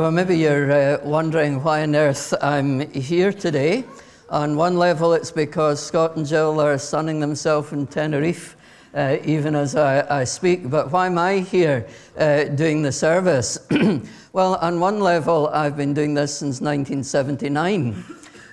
Well, maybe you're uh, wondering why on earth I'm here today. On one level, it's because Scott and Jill are sunning themselves in Tenerife, uh, even as I, I, speak. But why am I here uh, doing the service? well, on one level, I've been doing this since 1979.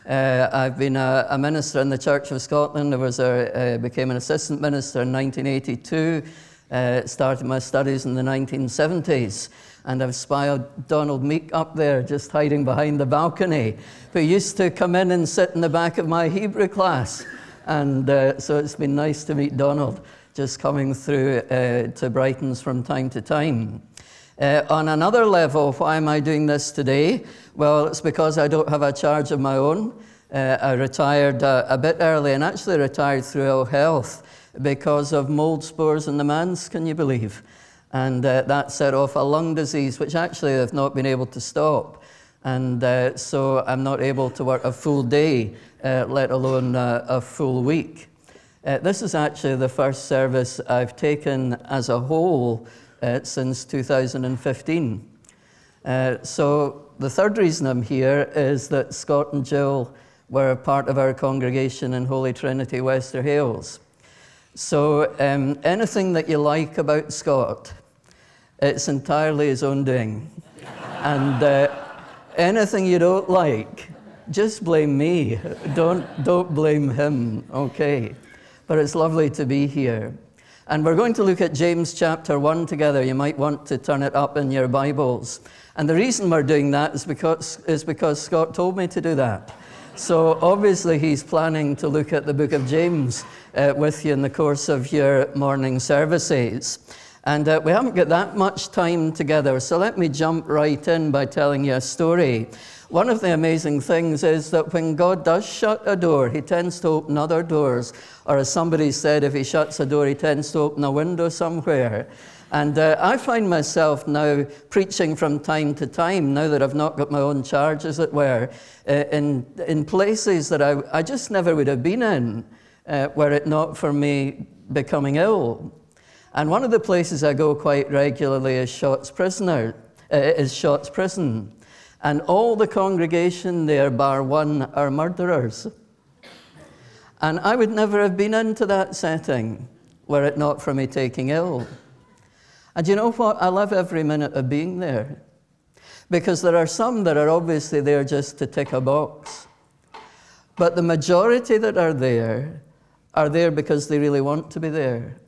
Uh, I've been a, a, minister in the Church of Scotland. I was a, uh, became an assistant minister in 1982. Uh, started my studies in the 1970s and I've spied Donald Meek up there just hiding behind the balcony, who used to come in and sit in the back of my Hebrew class. And uh, so it's been nice to meet Donald just coming through uh, to Brighton's from time to time. Uh, on another level, why am I doing this today? Well, it's because I don't have a charge of my own. Uh, I retired uh, a bit early and actually retired through ill health because of mold spores in the manse, can you believe? And uh, that set off a lung disease, which actually I've not been able to stop. And uh, so I'm not able to work a full day, uh, let alone uh, a full week. Uh, this is actually the first service I've taken as a whole uh, since 2015. so the third reason I'm here is that Scott and Jill were part of our congregation in Holy Trinity, Wester Hailes. So, um, anything that you like about Scott, it's entirely his own doing. and uh, anything you don't like, just blame me. Don't, don't blame him, okay? But it's lovely to be here. And we're going to look at James chapter 1 together. You might want to turn it up in your Bibles. And the reason we're doing that is because, is because Scott told me to do that. So obviously, he's planning to look at the book of James uh, with you in the course of your morning services. And uh, we haven't got that much time together, so let me jump right in by telling you a story. One of the amazing things is that when God does shut a door, He tends to open other doors. Or as somebody said, if He shuts a door, He tends to open a window somewhere. And uh, I find myself now preaching from time to time, now that I've not got my own charge, as it were, uh, in, in places that I, I just never would have been in uh, were it not for me becoming ill. And one of the places I go quite regularly is Shotts Prisoner, uh, is Shotts Prison. And all the congregation there, bar one, are murderers. And I would never have been into that setting were it not for me taking ill. And you know what? I love every minute of being there. Because there are some that are obviously there just to tick a box. But the majority that are there are there because they really want to be there.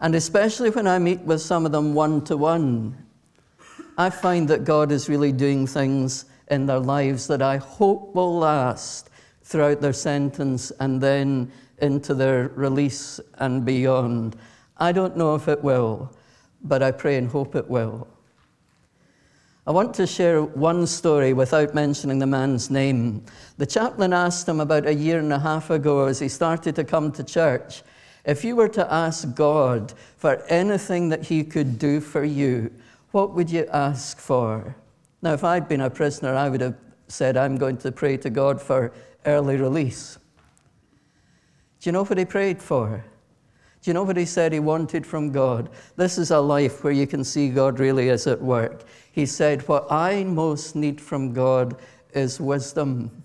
And especially when I meet with some of them one to one, I find that God is really doing things in their lives that I hope will last throughout their sentence and then into their release and beyond. I don't know if it will, but I pray and hope it will. I want to share one story without mentioning the man's name. The chaplain asked him about a year and a half ago as he started to come to church if you were to ask God for anything that He could do for you, what would you ask for? Now, if I'd been a prisoner, I would have said, I'm going to pray to God for early release. Do you know what he prayed for? Do you know what he said he wanted from God? This is a life where you can see God really is at work. He said, What I most need from God is wisdom.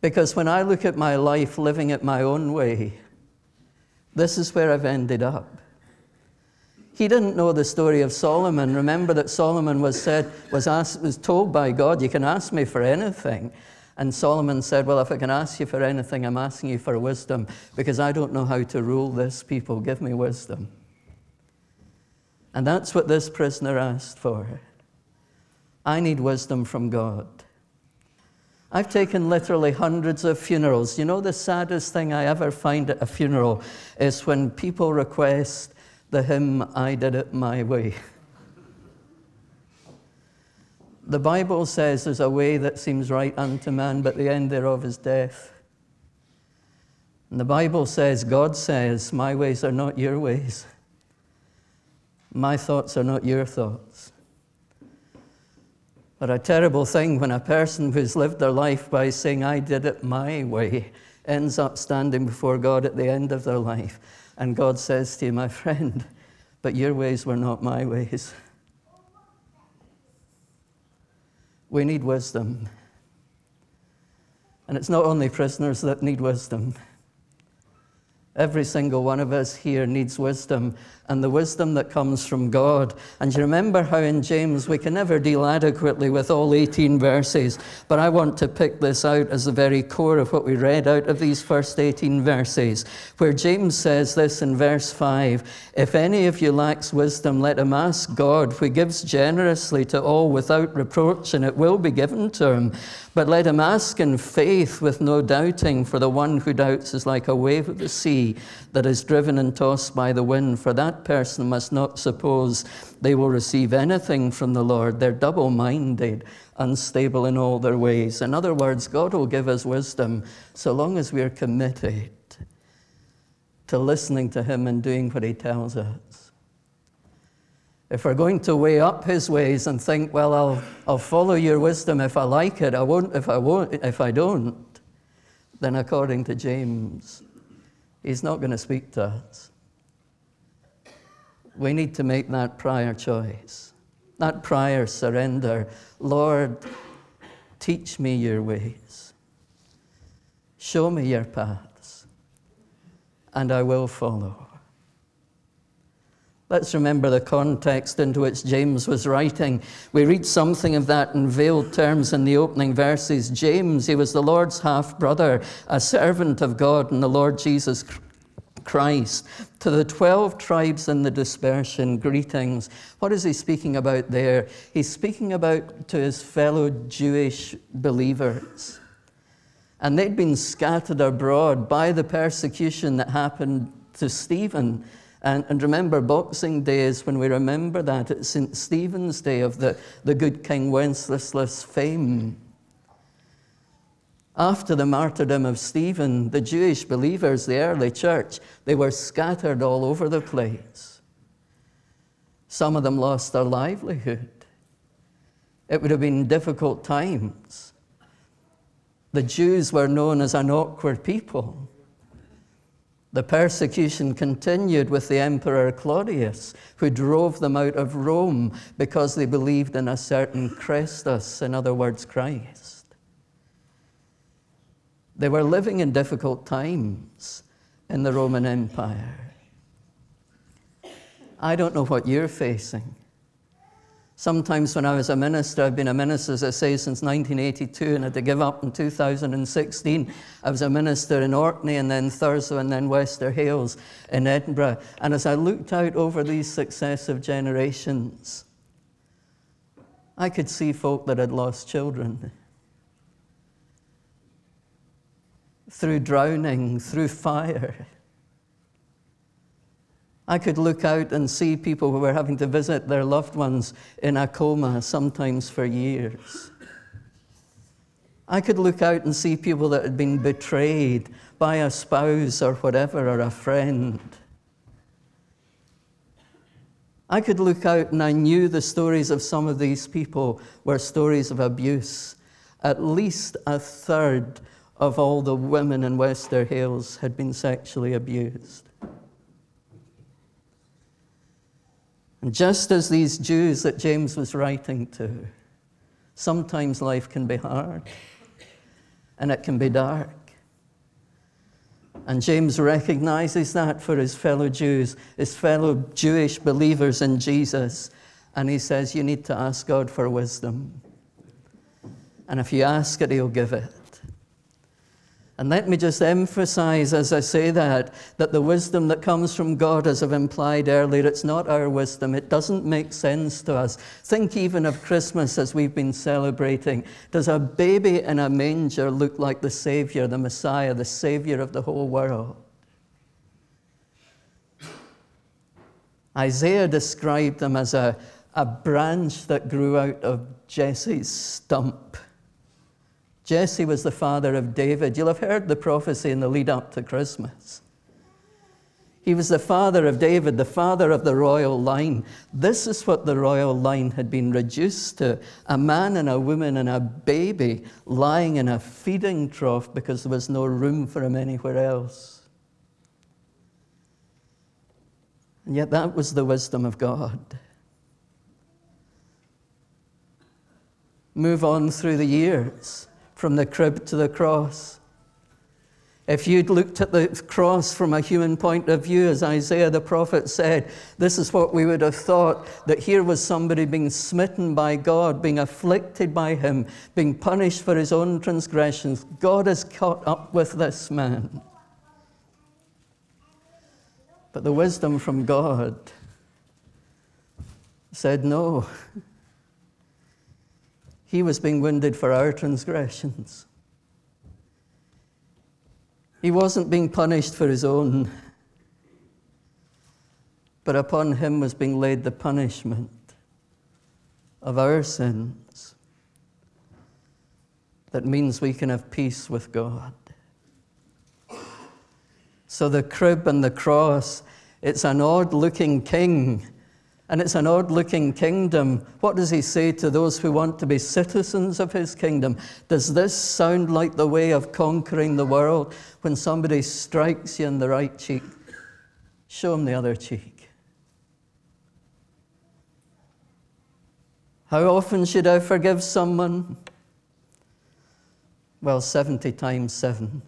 Because when I look at my life living it my own way, this is where I've ended up. He didn't know the story of Solomon. Remember that Solomon was said was asked was told by God, "You can ask me for anything." And Solomon said, "Well, if I can ask you for anything, I'm asking you for wisdom because I don't know how to rule this people. Give me wisdom." And that's what this prisoner asked for. I need wisdom from God. I've taken literally hundreds of funerals. You know, the saddest thing I ever find at a funeral is when people request the hymn, I Did It My Way. The Bible says there's a way that seems right unto man, but the end thereof is death. And the Bible says, God says, My ways are not your ways. My thoughts are not your thoughts. But a terrible thing when a person who's lived their life by saying, I did it my way, ends up standing before God at the end of their life. And God says to you, My friend, but your ways were not my ways. We need wisdom. And it's not only prisoners that need wisdom. Every single one of us here needs wisdom, and the wisdom that comes from God. And you remember how in James we can never deal adequately with all 18 verses, but I want to pick this out as the very core of what we read out of these first 18 verses, where James says this in verse 5 If any of you lacks wisdom, let him ask God, who gives generously to all without reproach, and it will be given to him. But let him ask in faith with no doubting, for the one who doubts is like a wave of the sea that is driven and tossed by the wind. For that person must not suppose they will receive anything from the Lord. They're double minded, unstable in all their ways. In other words, God will give us wisdom so long as we are committed to listening to Him and doing what He tells us. If we're going to weigh up his ways and think, well, I'll, I'll follow your wisdom if I like it, I won't if I won't if I don't, then according to James, he's not going to speak to us. We need to make that prior choice, that prior surrender. Lord, teach me your ways. Show me your paths, and I will follow. Let's remember the context into which James was writing. We read something of that in veiled terms in the opening verses. James, he was the Lord's half brother, a servant of God and the Lord Jesus Christ. To the 12 tribes in the dispersion, greetings. What is he speaking about there? He's speaking about to his fellow Jewish believers. And they'd been scattered abroad by the persecution that happened to Stephen. And, and, remember, Boxing Day is when we remember that. It's St. Stephen's Day of the, the good King Wenceslas fame. After the martyrdom of Stephen, the Jewish believers, the early church, they were scattered all over the place. Some of them lost their livelihood. It would have been difficult times. The Jews were known as an awkward people. The persecution continued with the Emperor Claudius, who drove them out of Rome because they believed in a certain Christus, in other words, Christ. They were living in difficult times in the Roman Empire. I don't know what you're facing. Sometimes when I was a minister, I've been a minister, as I say, since 1982, and had to give up in 2016. I was a minister in Orkney and then Thurso and then Wester Hailes in Edinburgh. And as I looked out over these successive generations, I could see folk that had lost children. Through drowning, through fire I could look out and see people who were having to visit their loved ones in a coma, sometimes for years. I could look out and see people that had been betrayed by a spouse or whatever, or a friend. I could look out and I knew the stories of some of these people were stories of abuse. At least a third of all the women in Wester Hailes had been sexually abused. And just as these Jews that James was writing to, sometimes life can be hard and it can be dark. And James recognizes that for his fellow Jews, his fellow Jewish believers in Jesus. And he says, You need to ask God for wisdom. And if you ask it, he'll give it. And let me just emphasize as I say that, that the wisdom that comes from God, as I've implied earlier, it's not our wisdom. It doesn't make sense to us. Think even of Christmas as we've been celebrating. Does a baby in a manger look like the Savior, the Messiah, the Savior of the whole world? Isaiah described them as a, a branch that grew out of Jesse's stump. Jesse was the father of David. You'll have heard the prophecy in the lead up to Christmas. He was the father of David, the father of the royal line. This is what the royal line had been reduced to a man and a woman and a baby lying in a feeding trough because there was no room for him anywhere else. And yet, that was the wisdom of God. move on through the years from the crib to the cross. If you'd looked at the cross from a human point of view, as Isaiah the prophet said, this is what we would have thought that here was somebody being smitten by God, being afflicted by Him, being punished for his own transgressions. God has caught up with this man. But the wisdom from God said, No. He was being wounded for our transgressions. He wasn't being punished for his own, but upon him was being laid the punishment of our sins. That means we can have peace with God. So the crib and the cross, it's an odd looking king and it's an odd looking kingdom. What does he say to those who want to be citizens of his kingdom? Does this sound like the way of conquering the world? When somebody strikes you in the right cheek, show him the other cheek. How often should I forgive someone? Well, 70 times 7.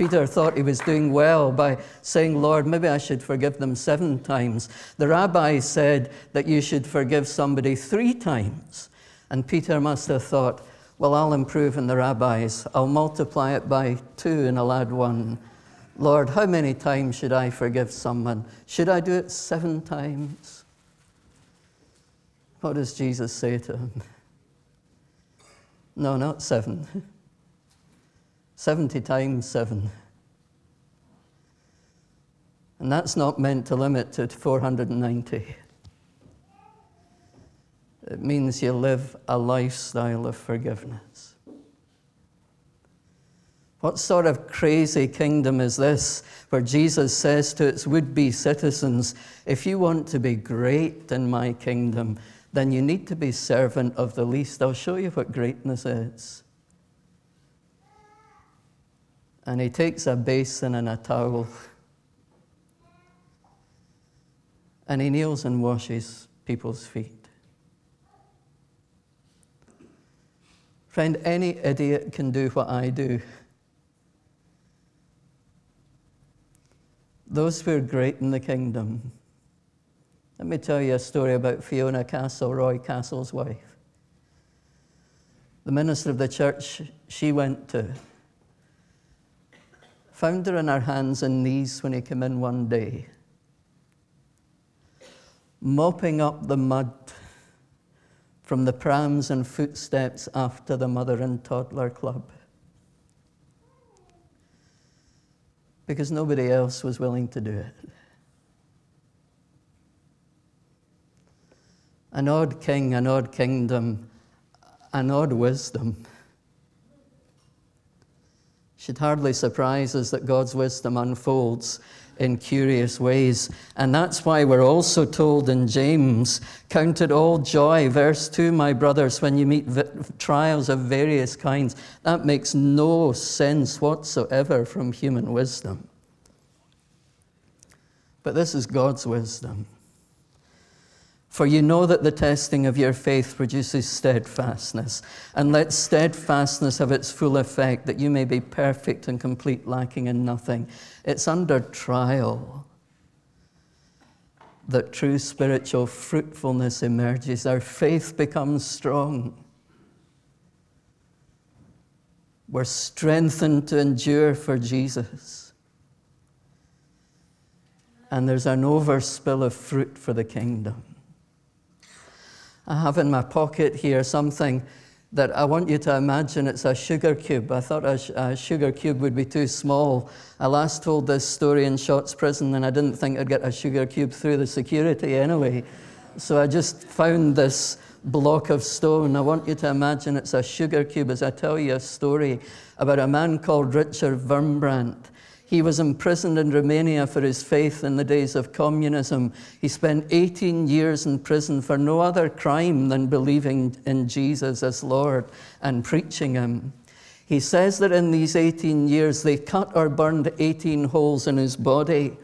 Peter thought he was doing well by saying, Lord, maybe I should forgive them seven times. The rabbi said that you should forgive somebody three times. And Peter must have thought, well, I'll improve in the rabbis. I'll multiply it by two and I'll add one. Lord, how many times should I forgive someone? Should I do it seven times? What does Jesus say to him? No, not seven. 70 times 7. And that's not meant to limit to 490. It means you live a lifestyle of forgiveness. What sort of crazy kingdom is this where Jesus says to its would be citizens, if you want to be great in my kingdom, then you need to be servant of the least. I'll show you what greatness is. And he takes a basin and a towel and he kneels and washes people's feet. Friend, any idiot can do what I do. Those who are great in the kingdom. Let me tell you a story about Fiona Castle, Roy Castle's wife. The minister of the church she went to found her on her hands and knees when he came in one day, mopping up the mud from the prams and footsteps after the mother and toddler club. Because nobody else was willing to do it. An odd king, an odd kingdom, an odd wisdom should hardly surprise us that God's wisdom unfolds in curious ways. And that's why we're also told in James, Count it all joy, verse 2, my brothers, when you meet trials of various kinds. That makes no sense whatsoever from human wisdom. But this is God's wisdom. For you know that the testing of your faith produces steadfastness. And let steadfastness have its full effect, that you may be perfect and complete, lacking in nothing. It's under trial that true spiritual fruitfulness emerges. Our faith becomes strong. We're strengthened to endure for Jesus. And there's an overspill of fruit for the kingdom. I have in my pocket here something that I want you to imagine it's a sugar cube. I thought a, a, sugar cube would be too small. I last told this story in Shotts Prison and I didn't think I'd get a sugar cube through the security anyway. So I just found this block of stone. I want you to imagine it's a sugar cube as I tell you a story about a man called Richard Wurmbrand. He was imprisoned in Romania for his faith in the days of communism. He spent 18 years in prison for no other crime than believing in Jesus as Lord and preaching Him. He says that in these 18 years, they cut or burned 18 holes in his body.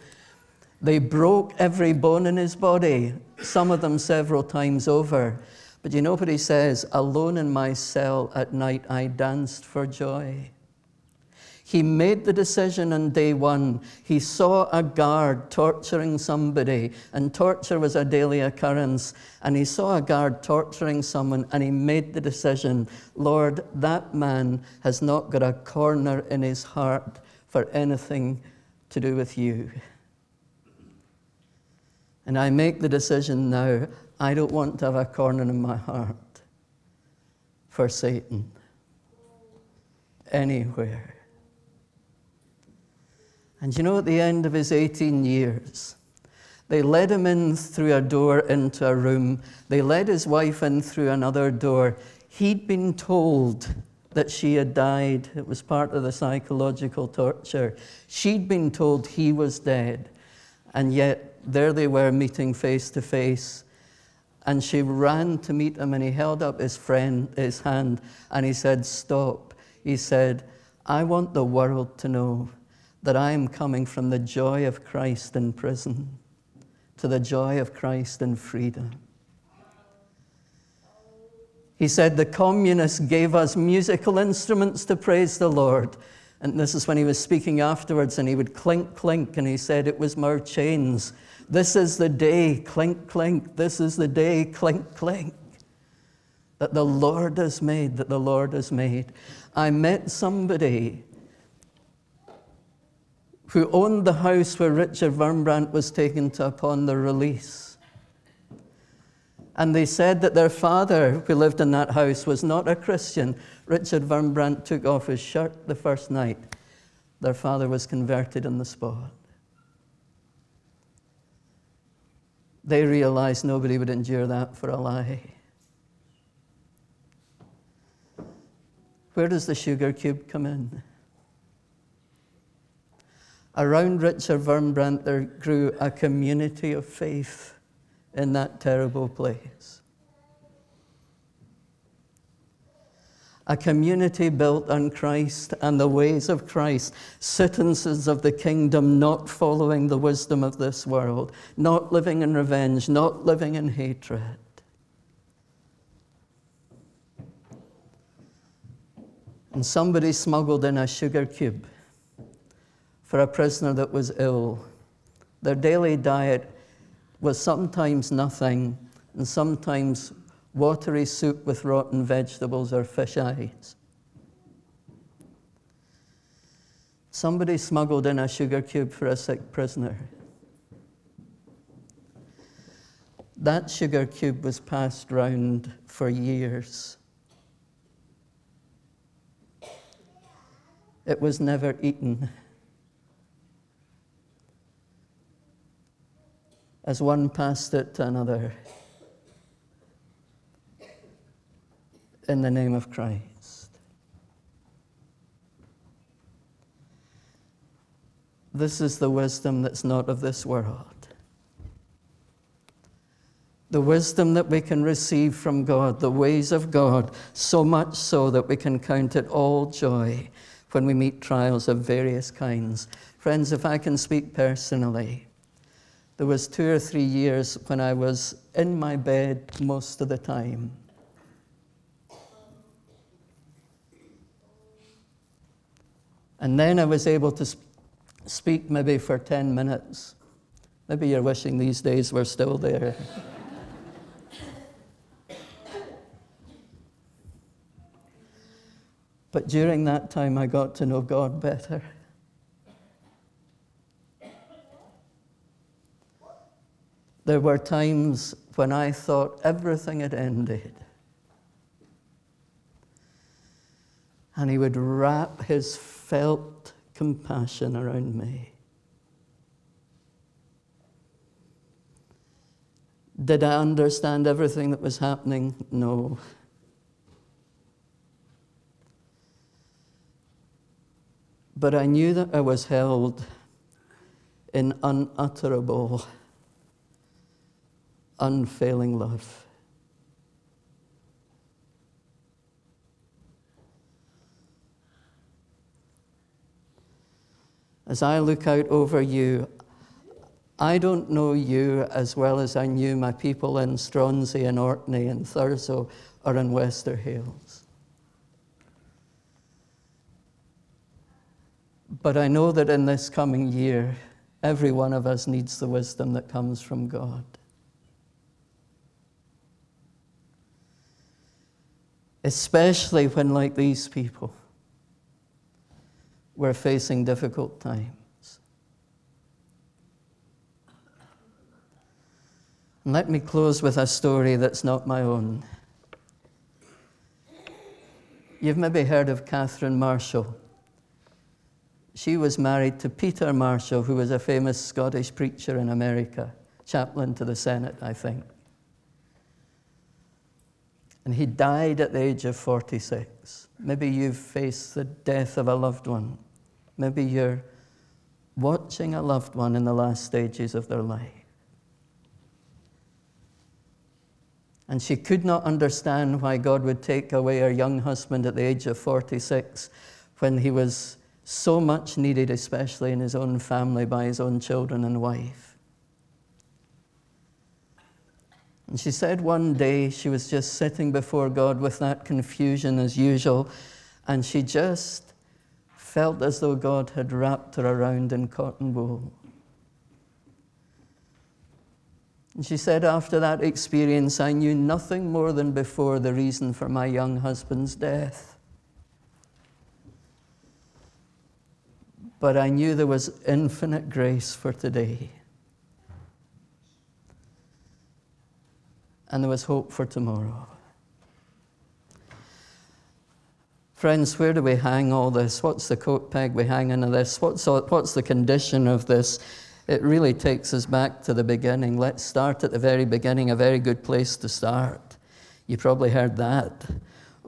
They broke every bone in his body, some of them several times over. But you know what he says? Alone in my cell at night, I danced for joy. He made the decision on day one. He saw a guard torturing somebody, and torture was a daily occurrence. And he saw a guard torturing someone, and he made the decision Lord, that man has not got a corner in his heart for anything to do with you. And I make the decision now I don't want to have a corner in my heart for Satan anywhere. And you know, at the end of his 18 years, they led him in through a door into a room. They led his wife in through another door. He'd been told that she had died. It was part of the psychological torture. She'd been told he was dead. And yet, there they were meeting face to face. And she ran to meet him, and he held up his friend, his hand, and he said, Stop. He said, I want the world to know that I am coming from the joy of Christ in prison to the joy of Christ in freedom. He said, The communists gave us musical instruments to praise the Lord. And this is when he was speaking afterwards, and he would clink, clink, and he said, It was more chains. This is the day, clink, clink. This is the day, clink, clink. That the Lord has made, that the Lord has made. I met somebody who owned the house where Richard Wurmbrand was taken to upon the release. And they said that their father, who lived in that house, was not a Christian. Richard Wurmbrand took off his shirt the first night. Their father was converted on the spot. They realized nobody would endure that for a lie. Where does the sugar cube come in? Around Richard Wurmbrand, there grew a community of faith in that terrible place. A community built on Christ and the ways of Christ, citizens of the kingdom, not following the wisdom of this world, not living in revenge, not living in hatred. And somebody smuggled in a sugar cube for a prisoner that was ill. Their daily diet was sometimes nothing and sometimes watery soup with rotten vegetables or fish eyes. Somebody smuggled in a sugar cube for a sick prisoner. That sugar cube was passed round for years. It was never eaten. As one passed it to another. In the name of Christ. This is the wisdom that's not of this world. The wisdom that we can receive from God, the ways of God, so much so that we can count it all joy when we meet trials of various kinds. Friends, if I can speak personally, there was two or three years when I was in my bed most of the time. And then I was able to speak maybe for 10 minutes. Maybe you're wishing these days were still there. but during that time, I got to know God better. There were times when I thought everything had ended. And he would wrap his felt compassion around me. Did I understand everything that was happening? No. But I knew that I was held in unutterable unfailing love. As I look out over you, I don't know you as well as I knew my people in Stronsay and Orkney and Thurso or in Wester Hailes. But I know that in this coming year, every one of us needs the wisdom that comes from God. Especially when, like these people, we're facing difficult times. And let me close with a story that's not my own. You've maybe heard of Catherine Marshall. She was married to Peter Marshall, who was a famous Scottish preacher in America, chaplain to the Senate, I think. And he died at the age of 46. Maybe you've faced the death of a loved one. Maybe you're watching a loved one in the last stages of their life. And she could not understand why God would take away her young husband at the age of 46 when he was so much needed, especially in his own family, by his own children and wife. And she said one day she was just sitting before God with that confusion as usual, and she just felt as though God had wrapped her around in cotton wool. And she said, After that experience, I knew nothing more than before the reason for my young husband's death. But I knew there was infinite grace for today. And there was hope for tomorrow. Friends, where do we hang all this? What's the coat peg we hang into this? What's, what's the condition of this? It really takes us back to the beginning. Let's start at the very beginning, a very good place to start. You probably heard that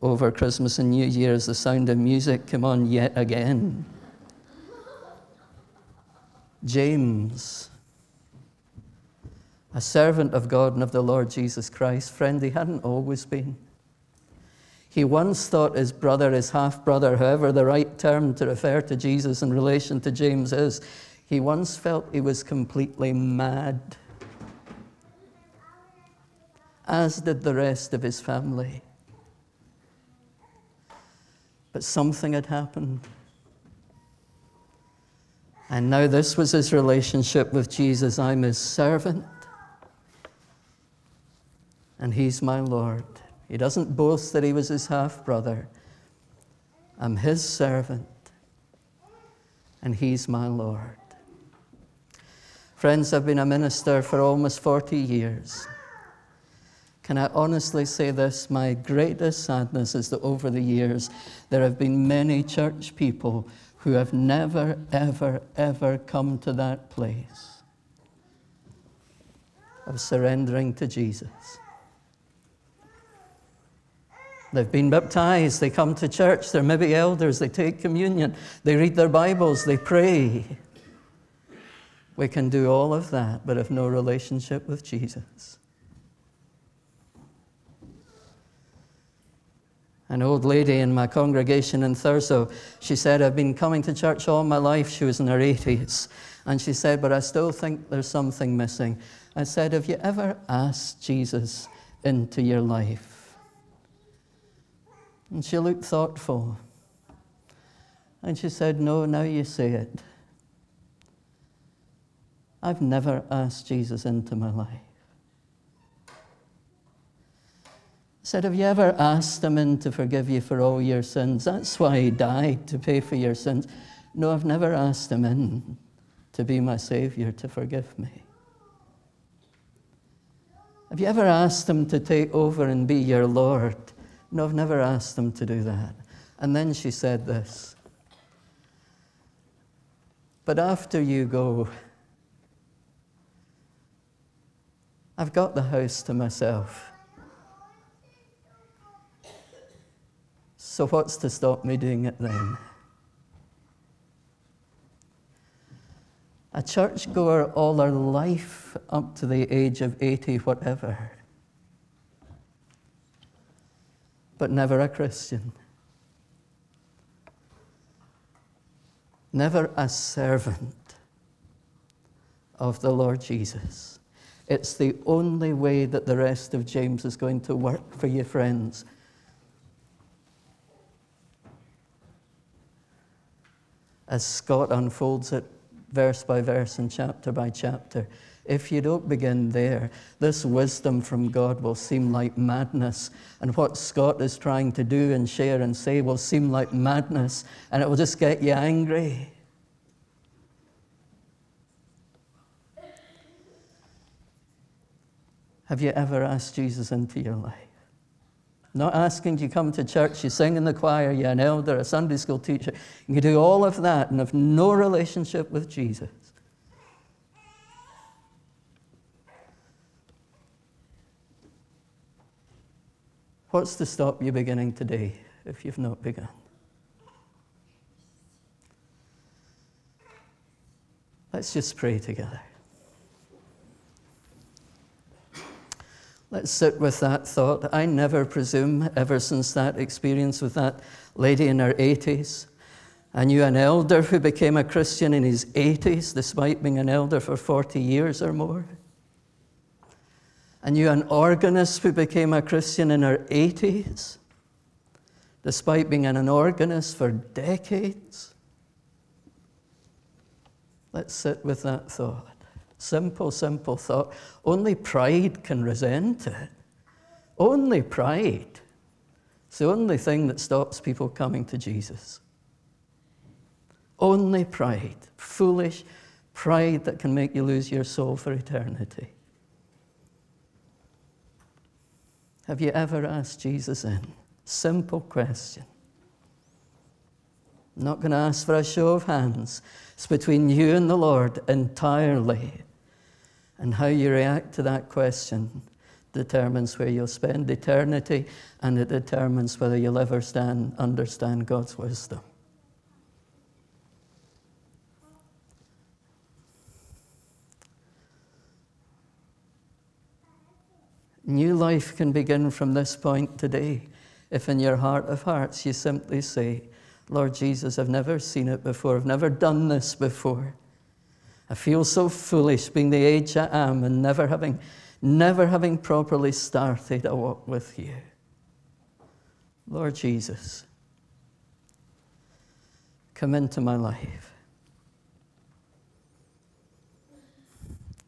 over Christmas and New Year's. The sound of music come on yet again. James, a servant of God and of the Lord Jesus Christ, friend, he hadn't always been. He once thought his brother, his half brother, however the right term to refer to Jesus in relation to James is, he once felt he was completely mad, as did the rest of his family. But something had happened. And now this was his relationship with Jesus. I'm his servant, and he's my Lord. He doesn't boast that he was his half brother. I'm his servant, and he's my Lord. Friends, I've been a minister for almost 40 years. Can I honestly say this? My greatest sadness is that over the years, there have been many church people who have never, ever, ever come to that place of surrendering to Jesus. They've been baptized, they come to church, they're maybe elders, they take communion, they read their Bibles, they pray. We can do all of that, but have no relationship with Jesus. An old lady in my congregation in Thurso, she said, I've been coming to church all my life. She was in her 80s. And she said, But I still think there's something missing. I said, Have you ever asked Jesus into your life? And she looked thoughtful. And she said, No, now you say it. I've never asked Jesus into my life. I said, Have you ever asked him in to forgive you for all your sins? That's why he died, to pay for your sins. No, I've never asked him in to be my Savior, to forgive me. Have you ever asked him to take over and be your Lord? No, I've never asked them to do that. And then she said this But after you go, I've got the house to myself. So, what's to stop me doing it then? A churchgoer all her life up to the age of 80, whatever. But never a Christian. Never a servant of the Lord Jesus. It's the only way that the rest of James is going to work for you, friends. As Scott unfolds it verse by verse and chapter by chapter, if you don't begin there, this wisdom from God will seem like madness. And what Scott is trying to do and share and say will seem like madness, and it will just get you angry. Have you ever asked Jesus into your life? Not asking you come to church, you sing in the choir, you're an elder, a Sunday school teacher. You do all of that and have no relationship with Jesus. What's to stop you beginning today if you've not begun? Let's just pray together. Let's sit with that thought. I never presume, ever since that experience with that lady in her 80s. I knew an elder who became a Christian in his 80s, despite being an elder for 40 years or more. I knew an organist who became a Christian in her 80s, despite being an organist for decades. Let's sit with that thought. Simple, simple thought. Only pride can resent it. Only pride. It's the only thing that stops people coming to Jesus. Only pride. Foolish pride that can make you lose your soul for eternity. Have you ever asked Jesus in? Simple question. I'm not going to ask for a show of hands. It's between you and the Lord entirely. And how you react to that question determines where you'll spend eternity, and it determines whether you'll ever stand, understand God's wisdom. New life can begin from this point today if in your heart of hearts you simply say, Lord Jesus, I've never seen it before, I've never done this before. I feel so foolish being the age I am and never having, never having properly started a walk with you. Lord Jesus, come into my life.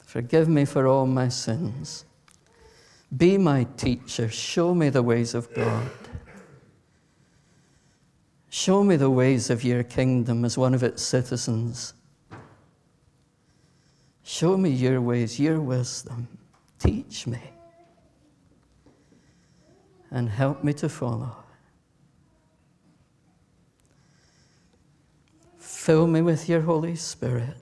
Forgive me for all my sins. Be my teacher. Show me the ways of God. Show me the ways of your kingdom as one of its citizens. Show me your ways, your wisdom. Teach me. And help me to follow. Fill me with your Holy Spirit.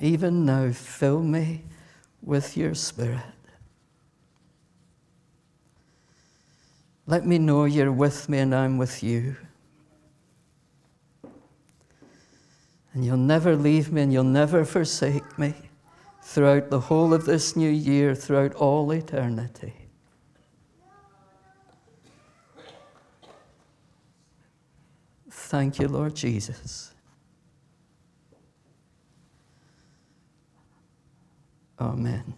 Even now, fill me with your Spirit. Let me know you're with me and I'm with you. And you'll never leave me and you'll never forsake me throughout the whole of this new year, throughout all eternity. Thank you, Lord Jesus. Amen.